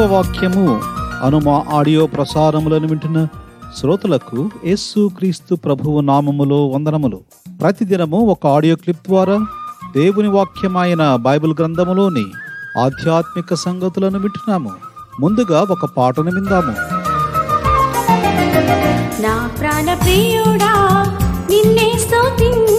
జీవవాక్యము అను మా ఆడియో ప్రసారములను వింటున్న శ్రోతలకు యేసు క్రీస్తు ప్రభువు నామములో వందనములు. ప్రతిదినము ఒక ఆడియో క్లిప్ ద్వారా దేవుని వాక్యమైన బైబిల్ గ్రంథములోని ఆధ్యాత్మిక సంగతులను వింటున్నాము. ముందుగా ఒక పాటను విందాము. నా ప్రాణ ప్రియుడా నిన్నే స్తుతింతున్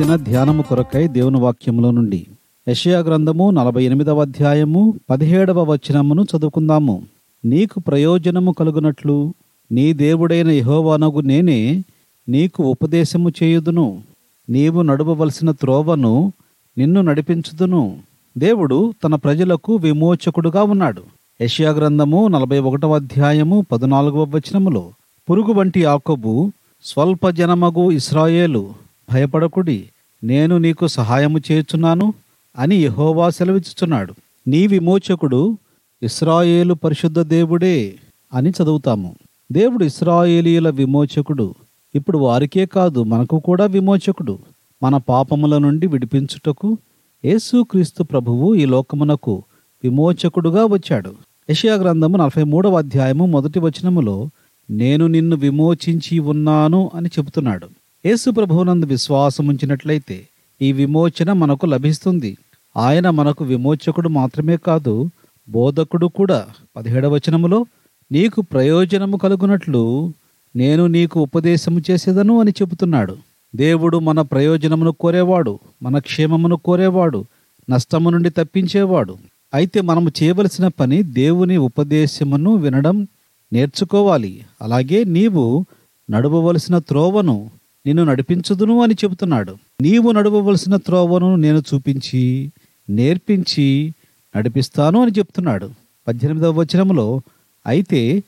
దిన ధ్యానము కొరకై దేవుని వాక్యములో నుండి. యషయా గ్రంథము నలభై ఎనిమిదవ అధ్యాయము పదిహేడవ వచనమును చదువుకుందాము. నీకు ప్రయోజనము కలుగునట్లు నీ దేవుడైన యహోవానగు నేనే నీకు ఉపదేశము చేయుదును. నీవు నడవవలసిన త్రోవను నిన్ను నడిపించుదును. దేవుడు తన ప్రజలకు విమోచకుడుగా ఉన్నాడు. యషియా గ్రంథము నలభై ఒకటవ అధ్యాయము పద్నాలుగవ వచనములో పురుగు వంటి యాకోబు స్వల్ప జనమగు ఇస్రాయేలు భయపడకుడి. నేను నీకు సహాయము చేయుచున్నాను అని యహోవా సెలవిచ్చుచున్నాడు. నీ విమోచకుడు ఇస్రాయేలు పరిశుద్ధ దేవుడే అని చదువుతాము. దేవుడు ఇస్రాయేలీయుల విమోచకుడు. ఇప్పుడు వారికే కాదు మనకు కూడా విమోచకుడు. మన పాపముల నుండి విడిపించుటకు యేసుక్రీస్తు ప్రభువు ఈ లోకమునకు విమోచకుడుగా వచ్చాడు. యషియా గ్రంథము నలభై మూడవ అధ్యాయము మొదటి వచనములో నేను నిన్ను విమోచించి ఉన్నాను అని చెబుతున్నాడు. యేసు ప్రభువునందు విశ్వాసం ఉంచినట్లయితే ఈ విమోచన మనకు లభిస్తుంది. ఆయన మనకు విమోచకుడు మాత్రమే కాదు బోధకుడు కూడా. పదిహేడవచనములో నీకు ప్రయోజనము కలుగునట్లు నేను నీకు ఉపదేశము చేసేదను అని చెబుతున్నాడు. దేవుడు మన ప్రయోజనమును కోరేవాడు మన క్షేమమును కోరేవాడు నష్టము నుండి తప్పించేవాడు. అయితే మనము చేయవలసిన పని దేవుని ఉపదేశమును వినడం నేర్చుకోవాలి. అలాగే నీవు నడవవలసిన త్రోవను నిన్ను నడిపించుదును అని చెబుతున్నాడు. నీవు నడవవలసిన త్రోవను నేను చూపించి నేర్పించి నడిపిస్తాను అని చెప్తున్నాడు. పద్దెనిమిదవ వచనంలో అయితే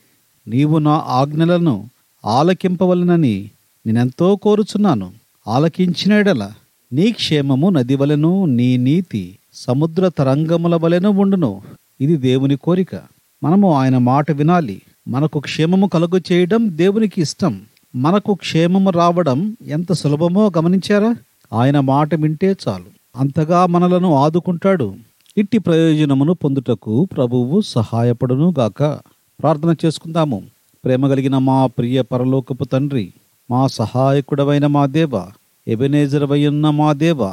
నీవు నా ఆజ్ఞలను ఆలకింపవలనని నేనెంతో కోరుచున్నాను. ఆలకించిన ఎడల నీ క్షేమము నది వలెను నీ నీతి సముద్ర తరంగముల వలెను ఉండును. ఇది దేవుని కోరిక. మనము ఆయన మాట వినాలి. మనకు క్షేమము కలుగు చేయడం దేవునికి ఇష్టం. మనకు క్షేమము రావడం ఎంత సులభమో గమనించారా? ఆయన మాట వింటే చాలు. అంతగా మనలను ఆదుకుంటాడు. ఇట్టి ప్రయోజనమును పొందుటకు ప్రభువు సహాయపడును గాక. ప్రార్థన చేసుకుందాము. ప్రేమ కలిగిన మా ప్రియ పరలోకపు తండ్రి మా సహాయకుడవైన మా దేవ ఎబెనేజరవయ్యున్న మా దేవ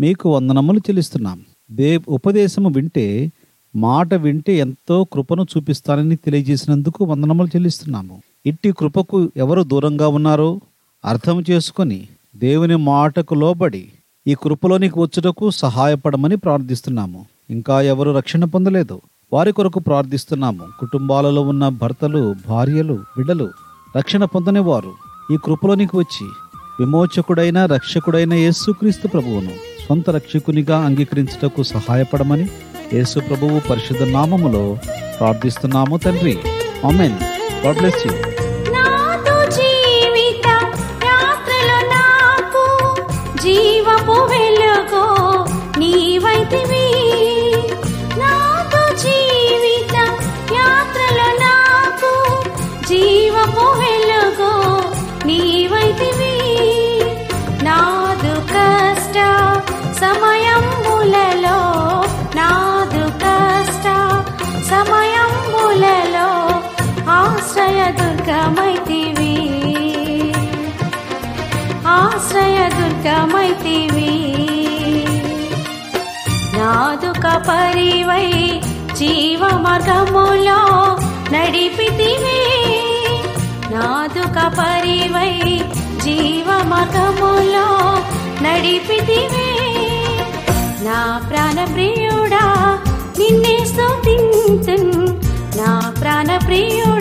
మీకు వందనములు చెల్లిస్తున్నాం. దేవ్ ఉపదేశము వింటే మాట వింటే ఎంతో కృపను చూపిస్తానని తెలియజేసినందుకు వందనములు చెల్లిస్తున్నాము. ఇట్టి కృపకు ఎవరు దూరంగా ఉన్నారో అర్థం చేసుకొని దేవుని మాటకు లోబడి ఈ కృపలోనికి వచ్చుటకు సహాయపడమని ప్రార్థిస్తున్నాము. ఇంకా ఎవరు రక్షణ పొందలేదు? వారి కొరకు ప్రార్థిస్తున్నాము. కుటుంబాలలో ఉన్న భర్తలు భార్యలు బిడ్డలు రక్షణ పొందని వారు ఈ కృపలోనికి వచ్చి విమోచకుడైన రక్షకుడైన యేసుక్రీస్తు ప్రభువును సొంత రక్షకునిగా అంగీకరించుటకు సహాయపడమని యేసు ప్రభువు పరిశుద్ధ నామములో ప్రార్థిస్తున్నాము తండ్రి. Amen God bless you. ఆశ్రయ దుర్గమైతివి. నాదుక పరివై జీవ మార్గములో నడిపితివి. నాదుక పరివై జీవ మార్గములో నడిపితివి. నా ప్రాణ ప్రియుడా నిన్నే స్తుతింతున్ నా ప్రాణ ప్రియుడా